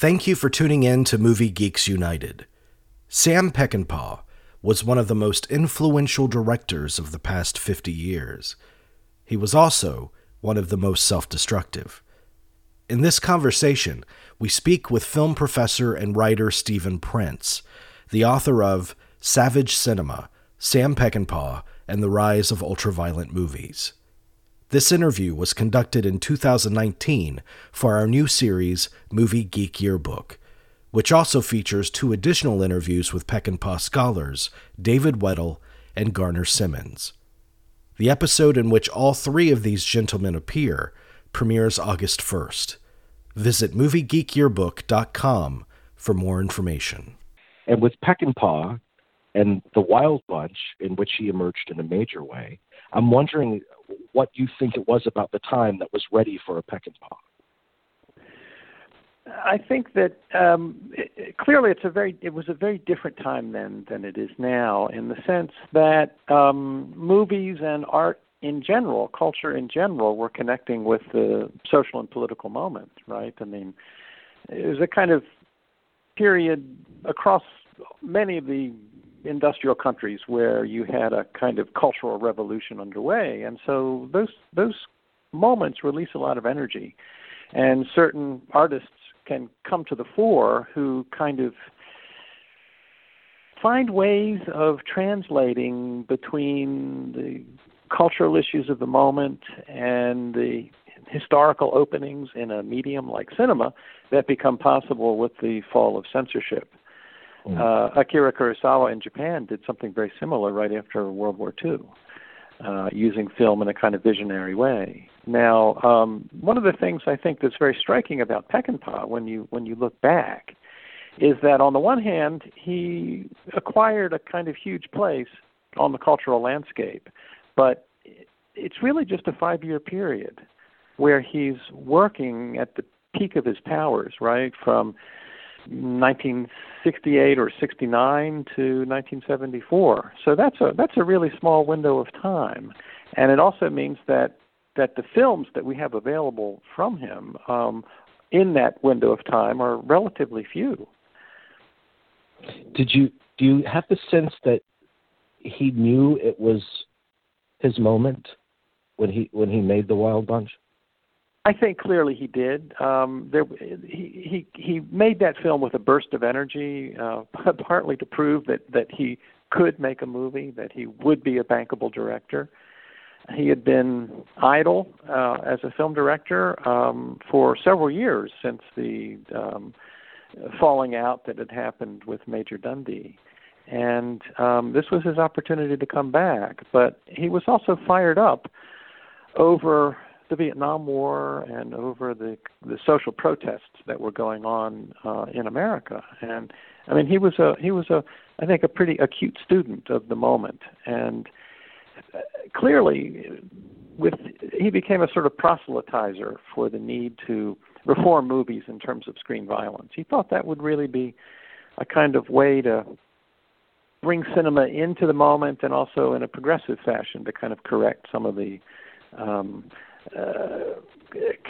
Thank you for tuning in to Movie Geeks United. Sam Peckinpah was one of the most influential directors of the past 50 years. He was also one of the most self destructive. In this conversation, we speak with film professor and writer Stephen Prince, the author of Savage Cinema, Sam Peckinpah, and the Rise of Ultraviolent Movies. This interview was conducted in 2019 for our new series, Movie Geek Yearbook, which also features two additional interviews with Peckinpah scholars, David Weddle and Garner Simmons. The episode in which all three of these gentlemen appear premieres August 1st. Visit MovieGeekYearbook.com for more information. And with Peckinpah and the Wild Bunch, in which he emerged in a major way, I'm wondering what you think it was about the time that was ready for a Peckinpah. I think that um, it, clearly it's a very it was a very different time then than it is now in the sense that um, movies and art in general, culture in general, were connecting with the social and political moment, right? I mean, it was a kind of period across many of the industrial countries where you had a kind of cultural revolution underway, and so those those moments release a lot of energy, and certain artists can come to the fore who kind of find ways of translating between the cultural issues of the moment and the historical openings in a medium like cinema that become possible with the fall of censorship. Mm. Uh, Akira Kurosawa in Japan did something very similar right after World War II, uh, using film in a kind of visionary way. Now, um, one of the things I think that's very striking about Peckinpah when you when you look back is that on the one hand he acquired a kind of huge place on the cultural landscape, but it's really just a five-year period where he's working at the peak of his powers, right from 1968 or 69 to 1974. So that's a that's a really small window of time, and it also means that that the films that we have available from him um, in that window of time are relatively few. Did you do you have the sense that he knew it was his moment when he when he made the Wild Bunch? I think clearly he did. Um, there, he he he made that film with a burst of energy, uh, partly to prove that that he could make a movie, that he would be a bankable director. He had been idle uh, as a film director um, for several years since the um, falling out that had happened with Major Dundee. And um, this was his opportunity to come back. But he was also fired up over the Vietnam War and over the the social protests that were going on uh, in America. And I mean, he was a he was a I think a pretty acute student of the moment, and uh, clearly, with he became a sort of proselytizer for the need to reform movies in terms of screen violence. He thought that would really be a kind of way to bring cinema into the moment and also in a progressive fashion to kind of correct some of the um,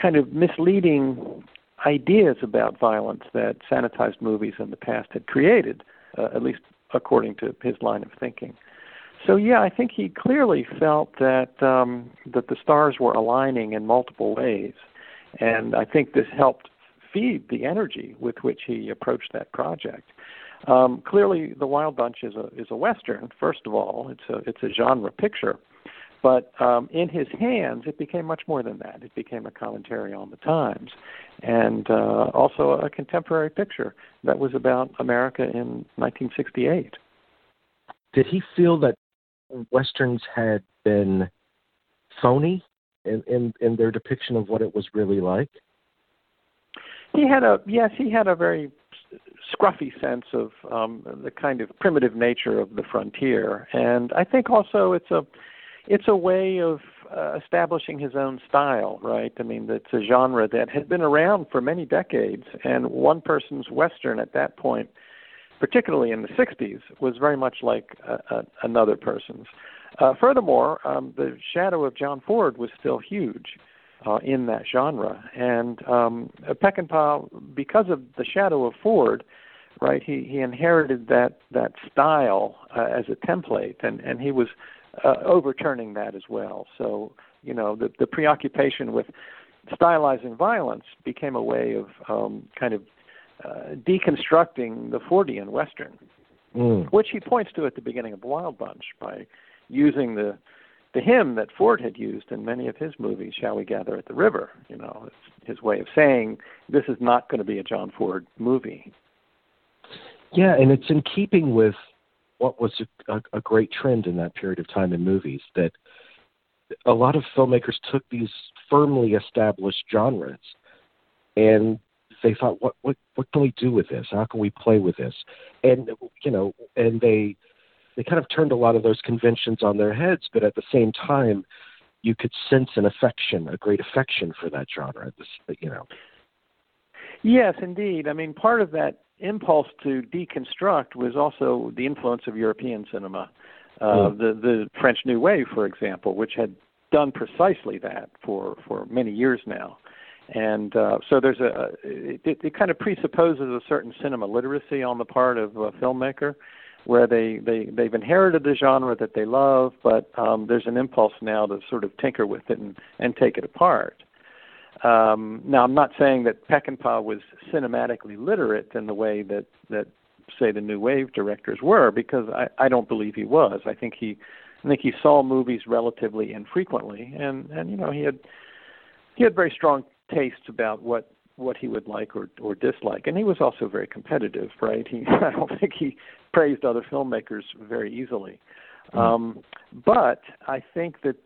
kind of misleading ideas about violence that sanitized movies in the past had created, uh, at least according to his line of thinking. So yeah, I think he clearly felt that um, that the stars were aligning in multiple ways, and I think this helped feed the energy with which he approached that project. Um, clearly, The Wild Bunch is a is a western. First of all, it's a it's a genre picture, but um, in his hands, it became much more than that. It became a commentary on the times, and uh, also a contemporary picture that was about America in 1968. Did he feel that westerns had been phony in, in, in their depiction of what it was really like? He had a yes, he had a very scruffy sense of um, the kind of primitive nature of the frontier, and I think also it's a it's a way of uh, establishing his own style, right? I mean, it's a genre that had been around for many decades, and one person's western at that point, particularly in the '60s, was very much like a, a, another person's. Uh, furthermore, um, the shadow of John Ford was still huge, uh, in that genre. And um, Peckinpah, because of the shadow of Ford, right, he, he inherited that that style uh, as a template, and and he was uh, overturning that as well. So you know the the preoccupation with stylizing violence became a way of um, kind of uh, deconstructing the Fordian Western, mm. which he points to at the beginning of Wild Bunch by using the the hymn that Ford had used in many of his movies, "Shall We Gather at the River?" You know, it's his way of saying this is not going to be a John Ford movie. Yeah, and it's in keeping with what was a, a, great trend in that period of time in movies that a lot of filmmakers took these firmly established genres and they thought what what what can we do with this? How can we play with this? And you know and they they kind of turned a lot of those conventions on their heads but at the same time you could sense an affection a great affection for that genre this you know. Yes indeed. I mean part of that impulse to deconstruct was also the influence of european cinema uh, mm. the the French New Wave, for example, which had done precisely that for for many years now. And uh, so there's a it, it kind of presupposes a certain cinema literacy on the part of a filmmaker, where they they they've inherited the genre that they love, but um, there's an impulse now to sort of tinker with it and and take it apart. Um, now, I'm not saying that Peckinpah was cinematically literate in the way that that say the new wave directors were, because I, I don't believe he was. I think he I think he saw movies relatively infrequently, and and you know he had he had very strong tastes about what what he would like or or dislike, and he was also very competitive, right? He I don't think he praised other filmmakers very easily, mm-hmm. um, but I think that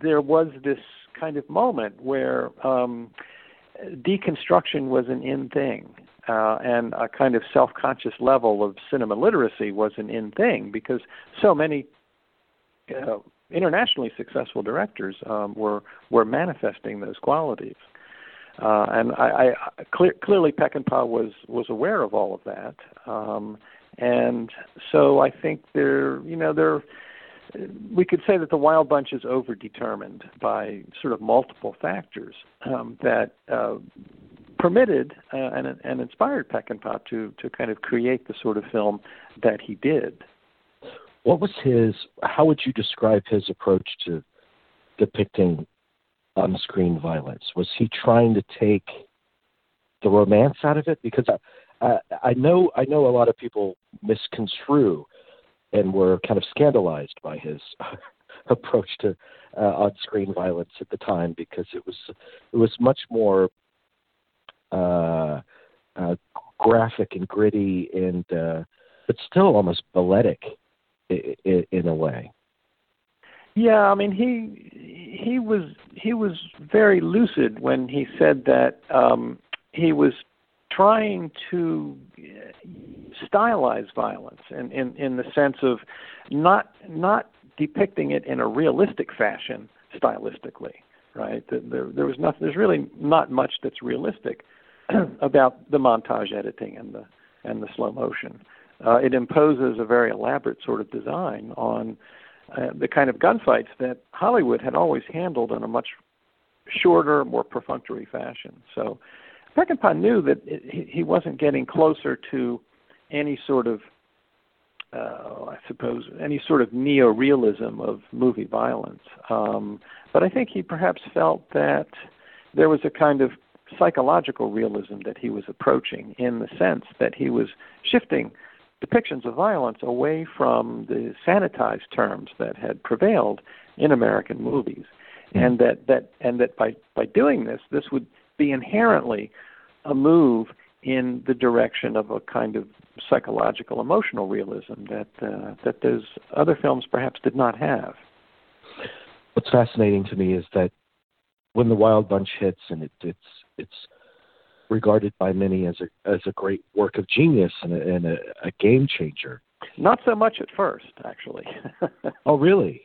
there was this kind of moment where um, deconstruction was an in thing. Uh, and a kind of self-conscious level of cinema literacy was an in thing because so many uh, internationally successful directors um, were were manifesting those qualities. Uh, and I, I clear, clearly Peckinpah was was aware of all of that, um, and so I think there, you know, there, we could say that the Wild Bunch is overdetermined by sort of multiple factors um, that uh, permitted uh, and, and inspired Peckinpah to to kind of create the sort of film that he did. What was his? How would you describe his approach to depicting on-screen violence? Was he trying to take the romance out of it? Because I, I, I know I know a lot of people misconstrue and were kind of scandalized by his approach to uh, on-screen violence at the time because it was it was much more uh, uh, graphic and gritty and uh, but still almost balletic in, in a way. Yeah, I mean he he was he was very lucid when he said that um, he was trying to stylize violence in, in in the sense of not not depicting it in a realistic fashion stylistically, right? There there was nothing. There's really not much that's realistic about the montage editing and the and the slow motion uh, it imposes a very elaborate sort of design on uh, the kind of gunfights that Hollywood had always handled in a much shorter, more perfunctory fashion. So Peckinpah knew that it, he wasn't getting closer to any sort of, uh, I suppose, any sort of neo-realism of movie violence. Um, but I think he perhaps felt that there was a kind of psychological realism that he was approaching in the sense that he was shifting depictions of violence away from the sanitized terms that had prevailed in American movies, mm-hmm. and that that and that by by doing this, this would be inherently a move in the direction of a kind of psychological emotional realism that uh, that those other films perhaps did not have. What's fascinating to me is that when the Wild Bunch hits and it, it's it's regarded by many as a as a great work of genius and a, and a, a game changer. Not so much at first, actually. oh, really?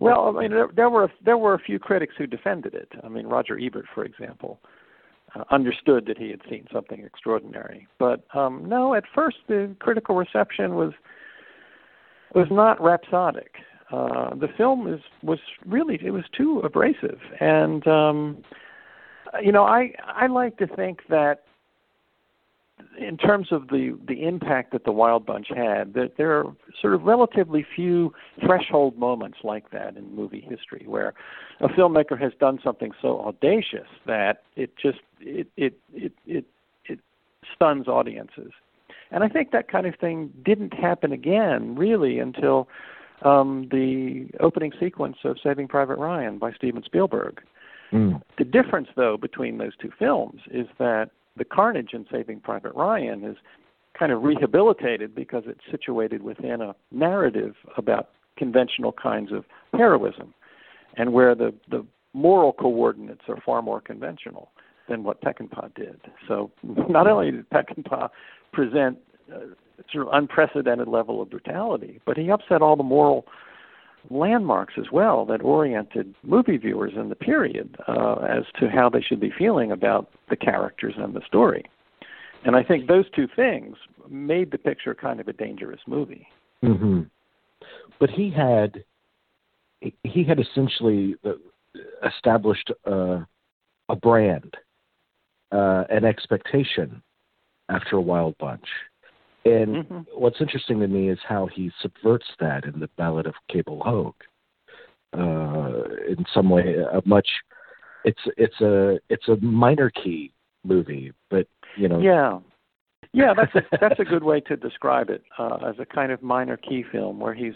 Well, I mean, there, there were there were a few critics who defended it. I mean, Roger Ebert, for example, uh, understood that he had seen something extraordinary. But um, no, at first the critical reception was was not rhapsodic. Uh, the film is was really it was too abrasive, and um, you know, I I like to think that in terms of the the impact that the Wild Bunch had, that there are sort of relatively few threshold moments like that in movie history, where a filmmaker has done something so audacious that it just it it it it, it stuns audiences. And I think that kind of thing didn't happen again really until um, the opening sequence of Saving Private Ryan by Steven Spielberg. Mm. The difference, though, between those two films is that the carnage in Saving Private Ryan is kind of rehabilitated because it's situated within a narrative about conventional kinds of heroism, and where the the moral coordinates are far more conventional than what Peckinpah did. So not only did Peckinpah present sort of unprecedented level of brutality, but he upset all the moral landmarks as well that oriented movie viewers in the period uh, as to how they should be feeling about the characters and the story. And I think those two things made the picture kind of a dangerous movie. Mm-hmm. But he had he had essentially uh, established uh, a brand, uh, an expectation after a Wild Bunch. And mm-hmm. what's interesting to me is how he subverts that in the Ballad of Cable Hogue. Uh, in some way, a much it's it's a it's a minor key movie, but you know. Yeah, yeah, that's a, that's a good way to describe it uh, as a kind of minor key film where he's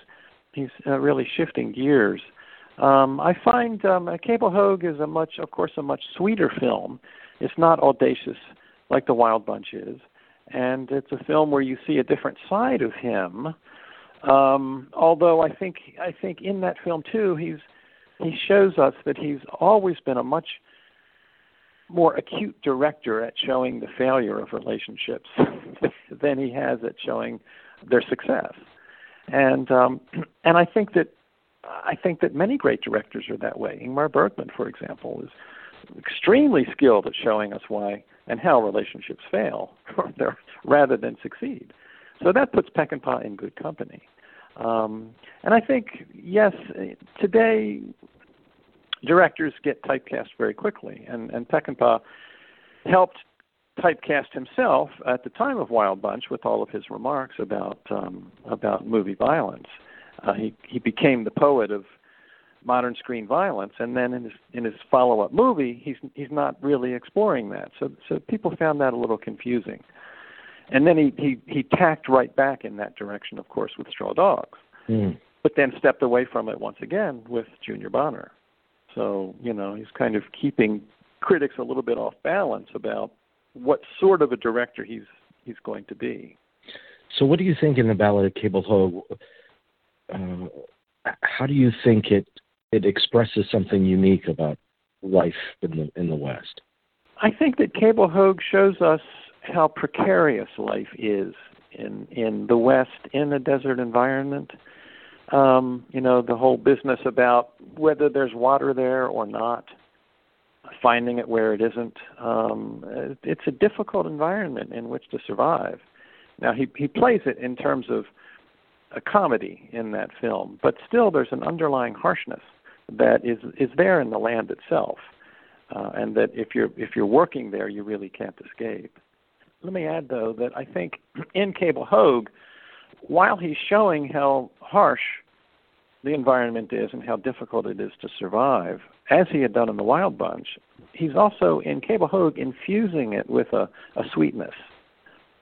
he's uh, really shifting gears. Um, I find um, Cable Hogue is a much, of course, a much sweeter film. It's not audacious like The Wild Bunch is and it's a film where you see a different side of him. Um, although I think I think in that film too, he's he shows us that he's always been a much more acute director at showing the failure of relationships than he has at showing their success. And um, and I think that I think that many great directors are that way. Ingmar Bergman, for example, is extremely skilled at showing us why and how relationships fail rather than succeed. So that puts Peckinpah in good company. Um, and I think, yes, today directors get typecast very quickly, and, and Peckinpah helped typecast himself at the time of Wild Bunch with all of his remarks about um, about movie violence. Uh, he he became the poet of modern screen violence, and then in his in his follow up movie, he's he's not really exploring that. So so people found that a little confusing. And then he he he tacked right back in that direction, of course, with Straw Dogs, mm. but then stepped away from it once again with Junior Bonner. So you know he's kind of keeping critics a little bit off balance about what sort of a director he's he's going to be. So, what do you think in the Ballad of Cable Hogue? Uh, how do you think it it expresses something unique about life in the in the West. I think that Cable Hogue shows us how precarious life is in in the West in a desert environment. Um, you know, the whole business about whether there's water there or not, finding it where it isn't. Um, it's a difficult environment in which to survive. Now he he plays it in terms of a comedy in that film, but still there's an underlying harshness that is is there in the land itself, uh, and that if you're if you're working there, you really can't escape. Let me add though that I think in Cable Hogue, while he's showing how harsh the environment is and how difficult it is to survive, as he had done in the Wild Bunch, he's also in Cable Hogue infusing it with a, a sweetness,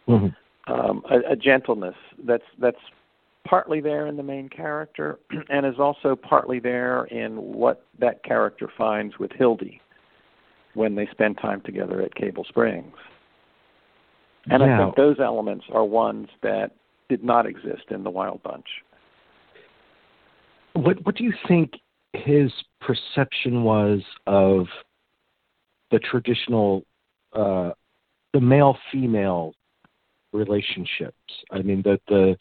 mm-hmm. um, a, a gentleness that's that's partly there in the main character and is also partly there in what that character finds with Hildy when they spend time together at Cable Springs. And yeah. I think those elements are ones that did not exist in the Wild Bunch. What what do you think his perception was of the traditional uh, the male female relationships? I mean the the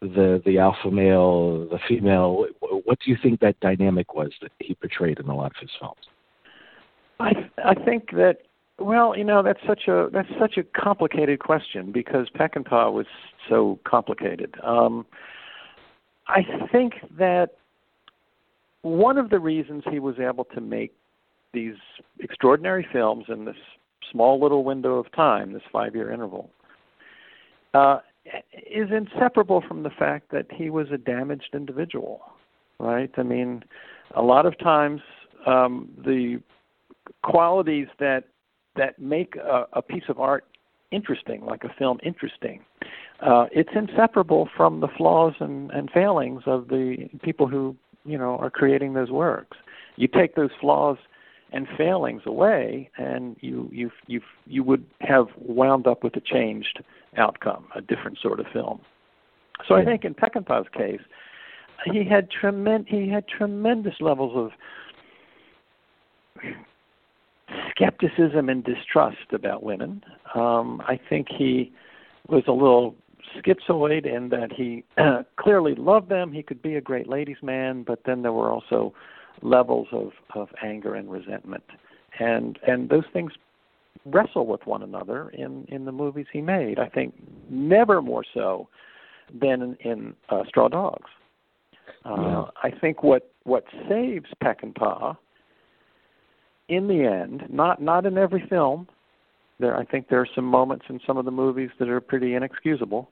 the the alpha male, the female. What do you think that dynamic was that he portrayed in a lot of his films? I I think that well, you know, that's such a that's such a complicated question because Peckinpah was so complicated. Um, I think that one of the reasons he was able to make these extraordinary films in this small little window of time, this five-year interval, uh, is inseparable from the fact that he was a damaged individual, right? I mean, a lot of times um, the qualities that that make a, a piece of art interesting, like a film interesting, uh, it's inseparable from the flaws and, and failings of the people who you know are creating those works. You take those flaws and failings away, and you you you you would have wound up with a changed outcome, a different sort of film. So I think in Peckinpah's case, he had tremendous he had tremendous levels of skepticism and distrust about women. Um, I think he was a little schizoid in that he clearly loved them. He could be a great ladies' man, but then there were also levels of, of anger and resentment, and and those things wrestle with one another in in the movies he made. I think never more so than in, in uh, Straw Dogs. Uh, yeah. I think what what saves Peckinpah in the end, not not in every film. There, I think there are some moments in some of the movies that are pretty inexcusable.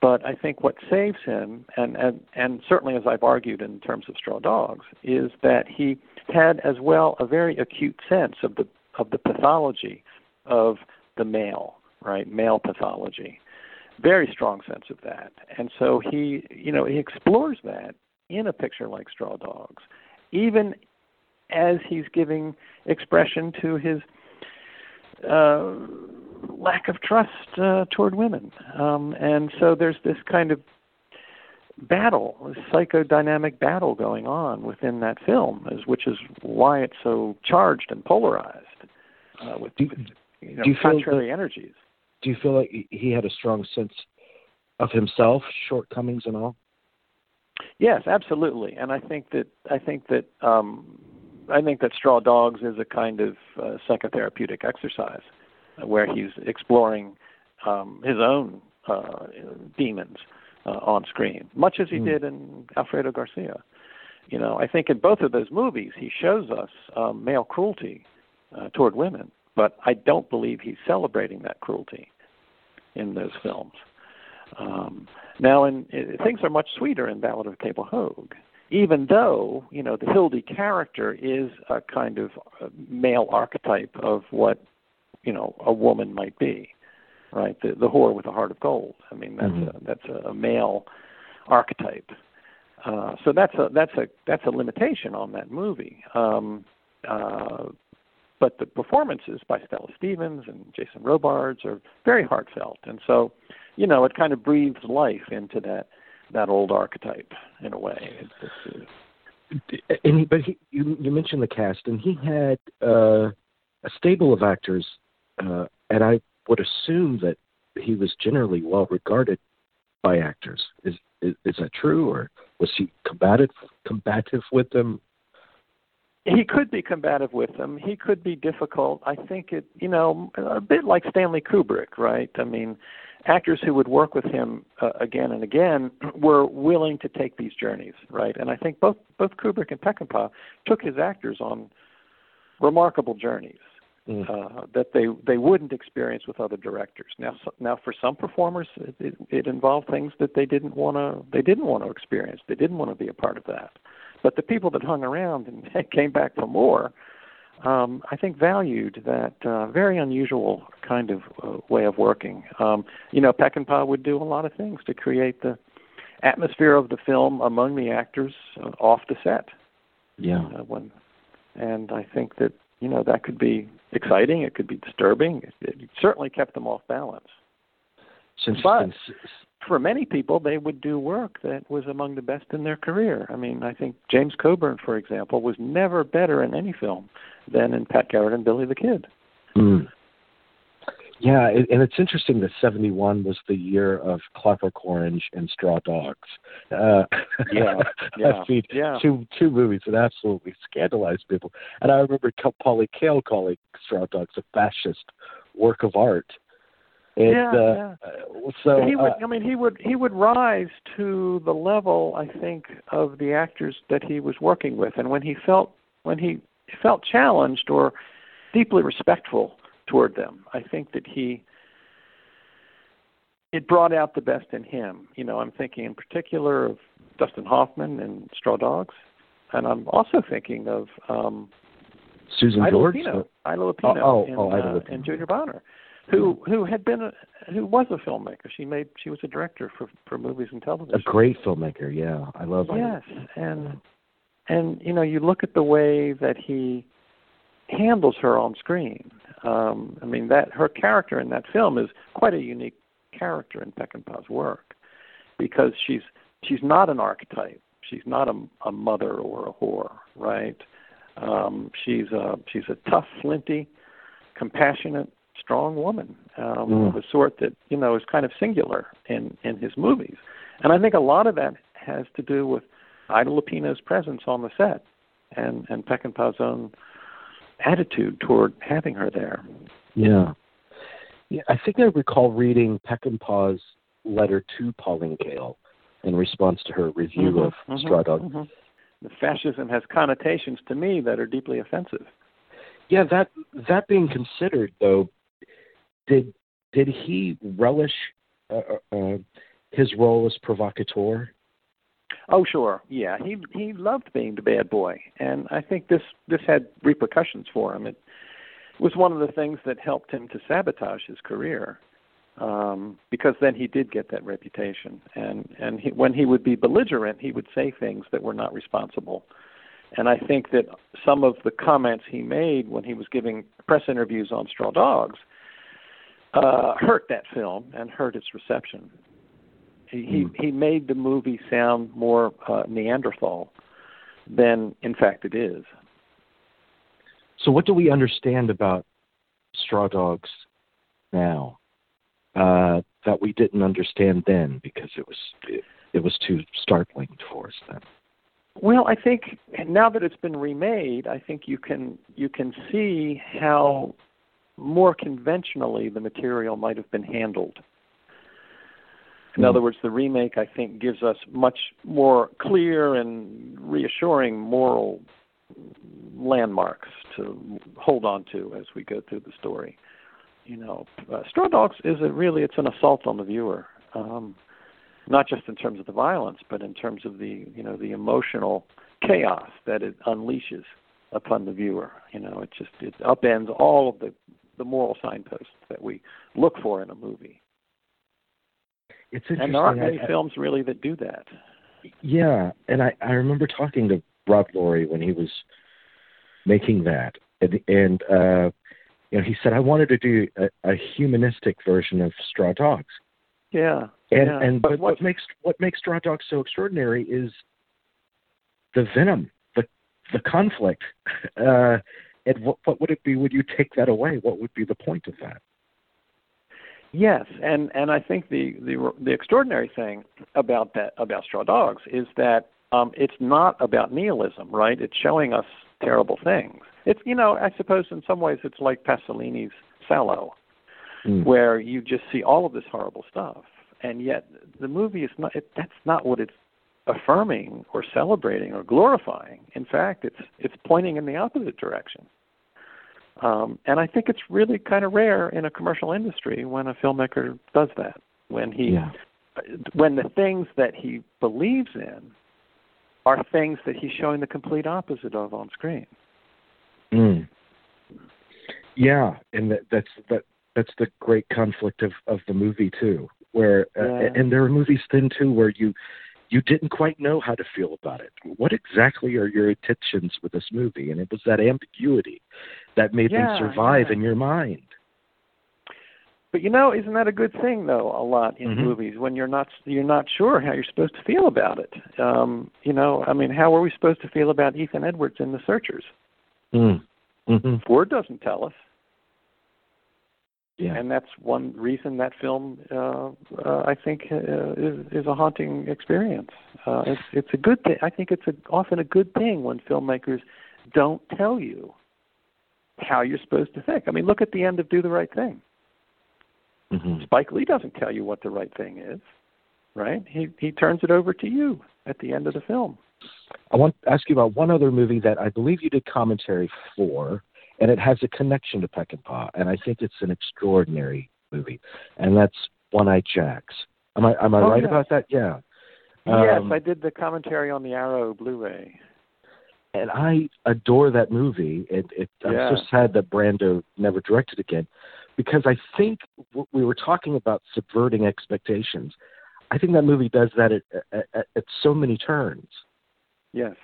But I think what saves him, and, and, and certainly as I've argued in terms of Straw Dogs, is that he had as well a very acute sense of the of the pathology of the male, right? Male pathology. Very strong sense of that. And so he, you know, he explores that in a picture like Straw Dogs, even as he's giving expression to his uh, lack of trust uh, toward women. Um, and so there's this kind of battle, psychodynamic battle going on within that film, is, which is why it's so charged and polarized uh, with, do, you know, contrary that, energies. Do you feel like he had a strong sense of himself, shortcomings and all? Yes, absolutely. And I think that I think that um, I think that Straw Dogs is a kind of uh, psychotherapeutic exercise where he's exploring um, his own uh, demons uh, on screen, much as he mm. did in Alfredo Garcia. You know, I think in both of those movies he shows us um, male cruelty uh, toward women, but I don't believe he's celebrating that cruelty in those films. Um, now, in, in, things are much sweeter in Ballad of Cable Hogue, even though you know the Hildy character is a kind of male archetype of what you know a woman might be, right? The the whore with a heart of gold. I mean that's mm-hmm. a that's a male archetype. Uh, so that's a that's a that's a limitation on that movie. Um, uh, but the performances by Stella Stevens and Jason Robards are very heartfelt, and so you know it kind of breathes life into that that old archetype in a way. It's, it's, uh, and he, but he, you you mentioned the cast, and he had uh, a stable of actors, uh, and I would assume that he was generally well regarded by actors. Is, is is that true, or was he combative combative with them? He could be combative with them. He could be difficult. I think it, you know, a bit like Stanley Kubrick, right? I mean, actors who would work with him uh, again and again were willing to take these journeys, right? And I think both both Kubrick and Peckinpah took his actors on remarkable journeys mm. uh, that they they wouldn't experience with other directors. Now, so, now for some performers, it, it, it involved things that they didn't want to they didn't want to experience. They didn't want to be a part of that. But the people that hung around and came back for more, um, I think valued that uh, very unusual kind of uh, way of working. Um, you know, Peckinpah would do a lot of things to create the atmosphere of the film among the actors uh, off the set. Yeah. Uh, when, and I think that you know that could be exciting. It could be disturbing. It, it certainly kept them off balance. Since, but since for many people, they would do work that was among the best in their career. I mean, I think James Coburn, for example, was never better in any film than in Pat Garrett and Billy the Kid. Mm. Yeah, and it's interesting that '71 was the year of Clockwork Orange and Straw Dogs. Uh, yeah, yeah, I mean, yeah. two two movies that absolutely scandalized people. And I remember Pauline Kael calling Straw Dogs a fascist work of art. And, yeah, uh, yeah. Uh, so he would. uh, I mean, he would. He would rise to the level, I think, of the actors that he was working with. And when he felt, when he felt challenged or deeply respectful toward them. I think that he it brought out the best in him. You know, I'm thinking in particular of Dustin Hoffman and Straw Dogs, and I'm also thinking of um, Susan Ida George, Lupino, Ida Lupino, oh, and, oh, Ida uh, Lupino. and Junior Bonner, who who had been a, who was a filmmaker. She made she was a director for for movies and television. a great filmmaker. Yeah, I love. Ida. Yes, and and you know you look at the way that he handles her on screen. Um, I mean that her character in that film is quite a unique character in Peckinpah's work because she's she's not an archetype. She's not a, a mother or a whore, right? Um, she's a she's a tough, flinty, compassionate, strong woman um, Mm. of a sort that you know is kind of singular in in his movies, and I think a lot of that has to do with Ida Lupino's presence on the set and and Peckinpah's own attitude toward having her there. Yeah. Yeah, I think I recall reading Peckinpah's letter to Pauline Kael in response to her review Mhm, of mhm, Straw Dog. mhm. The fascism has connotations to me that are deeply offensive. Yeah, that that being considered, though, did did he relish uh, uh, uh, his role as provocateur? Oh, sure. Yeah, he he loved being the bad boy, and I think this this had repercussions for him. It was one of the things that helped him to sabotage his career, um, because then he did get that reputation, and and he, when he would be belligerent, he would say things that were not responsible. And I think that some of the comments he made when he was giving press interviews on Straw Dogs uh, hurt that film and hurt its reception. He he, Mm. he made the movie sound more uh, Neanderthal than in fact it is. So, what do we understand about Straw Dogs now uh, that we didn't understand then because it was it, it was too startling for us then? Well, I think now that it's been remade, I think you can you can see how more conventionally the material might have been handled. In Hmm. other words, the remake I think gives us much more clear and reassuring moral landmarks to hold on to as we go through the story. You know, uh, Straw Dogs is a really it's an assault on the viewer. Um, not just in terms of the violence, but in terms of the you know the emotional chaos that it unleashes upon the viewer. You know, it just it upends all of the the moral signposts that we look for in a movie. It's interesting. And there aren't many I- films really that do that. Yeah, and I I remember talking to Rod Lurie when he was making that, and, and uh, you know he said I wanted to do a, a humanistic version of Straw Dogs, Yeah. and yeah. and but but what what makes what makes Straw Dogs so extraordinary is the venom, the the conflict. Uh, and what what would it be? Would you take that away? What would be the point of that? Yes, and and I think the the the extraordinary thing about that about Straw Dogs is that um, it's not about nihilism, right? It's showing us terrible things. It's you know I suppose in some ways it's like Pasolini's Salò, Mm. where you just see all of this horrible stuff, and yet the movie is not. It, that's not what it's affirming or celebrating or glorifying. In fact, it's it's pointing in the opposite direction. Um, and I think it's really kind of rare in a commercial industry when a filmmaker does that. When he, Yeah. when the things that he believes in are things that he's showing the complete opposite of on screen. Mm. Yeah, and that, that's that that's the great conflict of of the movie too, where uh, Yeah. and there are movies then too where you you didn't quite know how to feel about it. What exactly are your intentions with this movie? And it was that ambiguity that made Yeah, them survive yeah. in your mind. But you know, isn't that a good thing though? A lot in Mhm. movies when you're not you're not sure how you're supposed to feel about it. Um, you know, I mean, how are we supposed to feel about Ethan Edwards in The Searchers? Mm. hmm Ford doesn't tell us. Yeah. and that's one reason that film uh, uh, I think uh, is is a haunting experience. Uh, it's it's a good thing. I think it's a, often a good thing when filmmakers don't tell you how you're supposed to think. I mean, look at the end of Do the Right Thing. hmm Spike Lee doesn't tell you what the right thing is, right? He he turns it over to you at the end of the film. I want to ask you about one other movie that I believe you did commentary for, and it has a connection to Peckinpah, and I think it's an extraordinary movie, and that's One-Eyed Jacks. Am I am I oh, right yes. about that? Yeah. yes, Um, I did the commentary on the Arrow Blu-ray. and I adore that movie. It, it, Yeah. I'm so sad that Brando never directed again, because I think w- we were talking about subverting expectations. I think that movie does that at, at, at, at so many turns. Yes.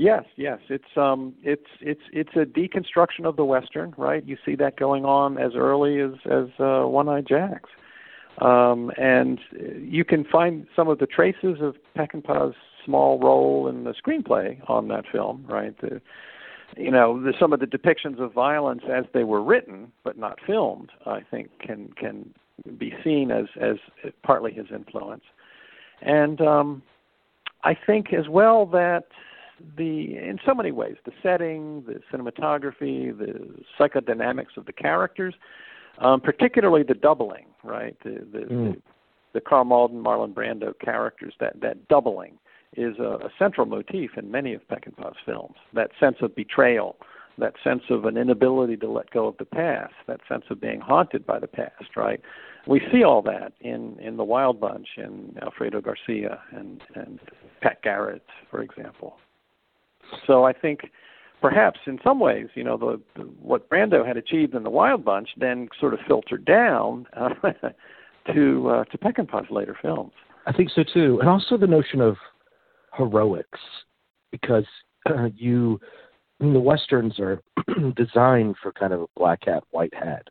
Yes, yes. It's um it's it's it's a deconstruction of the western, right? You see that going on as early as as uh, One-Eyed Jacks. Um and you can find some of the traces of Peckinpah's small role in the screenplay on that film, right? The, you know, the, some of the depictions of violence as they were written but not filmed, I think can can be seen as as partly his influence. And um I think as well that the in so many ways the setting, the cinematography, the psychodynamics of the characters, um, particularly the doubling, right? The the, Mm. the the Karl Malden, Marlon Brando characters that that doubling is a, a central motif in many of Peckinpah's films. That sense of betrayal, that sense of an inability to let go of the past, that sense of being haunted by the past, right? We see all that in in the Wild Bunch and Alfredo Garcia and and Pat Garrett, for example. So I think perhaps in some ways, you know, the, the what Brando had achieved in the Wild Bunch then sort of filtered down uh, to uh, to Peckinpah's later films. I think so too, and also the notion of heroics, because uh, you, I mean, the westerns are designed for kind of a black hat, white hat,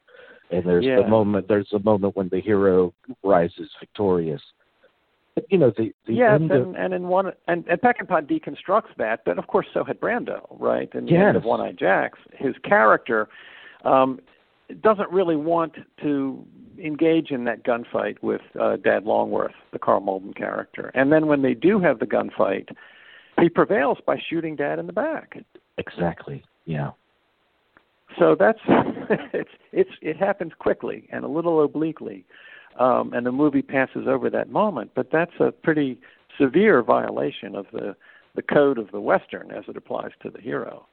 and there's Yeah. the moment, there's a moment when the hero rises victorious. You know, the the yes, end of, and, and in one and, and Peckinpah deconstructs that, but of course so had Brando, right? In the Yes. end of One-Eyed Jacks, his character um, doesn't really want to engage in that gunfight with uh, Dad Longworth, the Karl Malden character. And then when they do have the gunfight, he prevails by shooting Dad in the back. exactly, yeah. So that's it's it's it happens quickly and a little obliquely, um, and the movie passes over that moment. But that's a pretty severe violation of the the code of the western as it applies to the hero.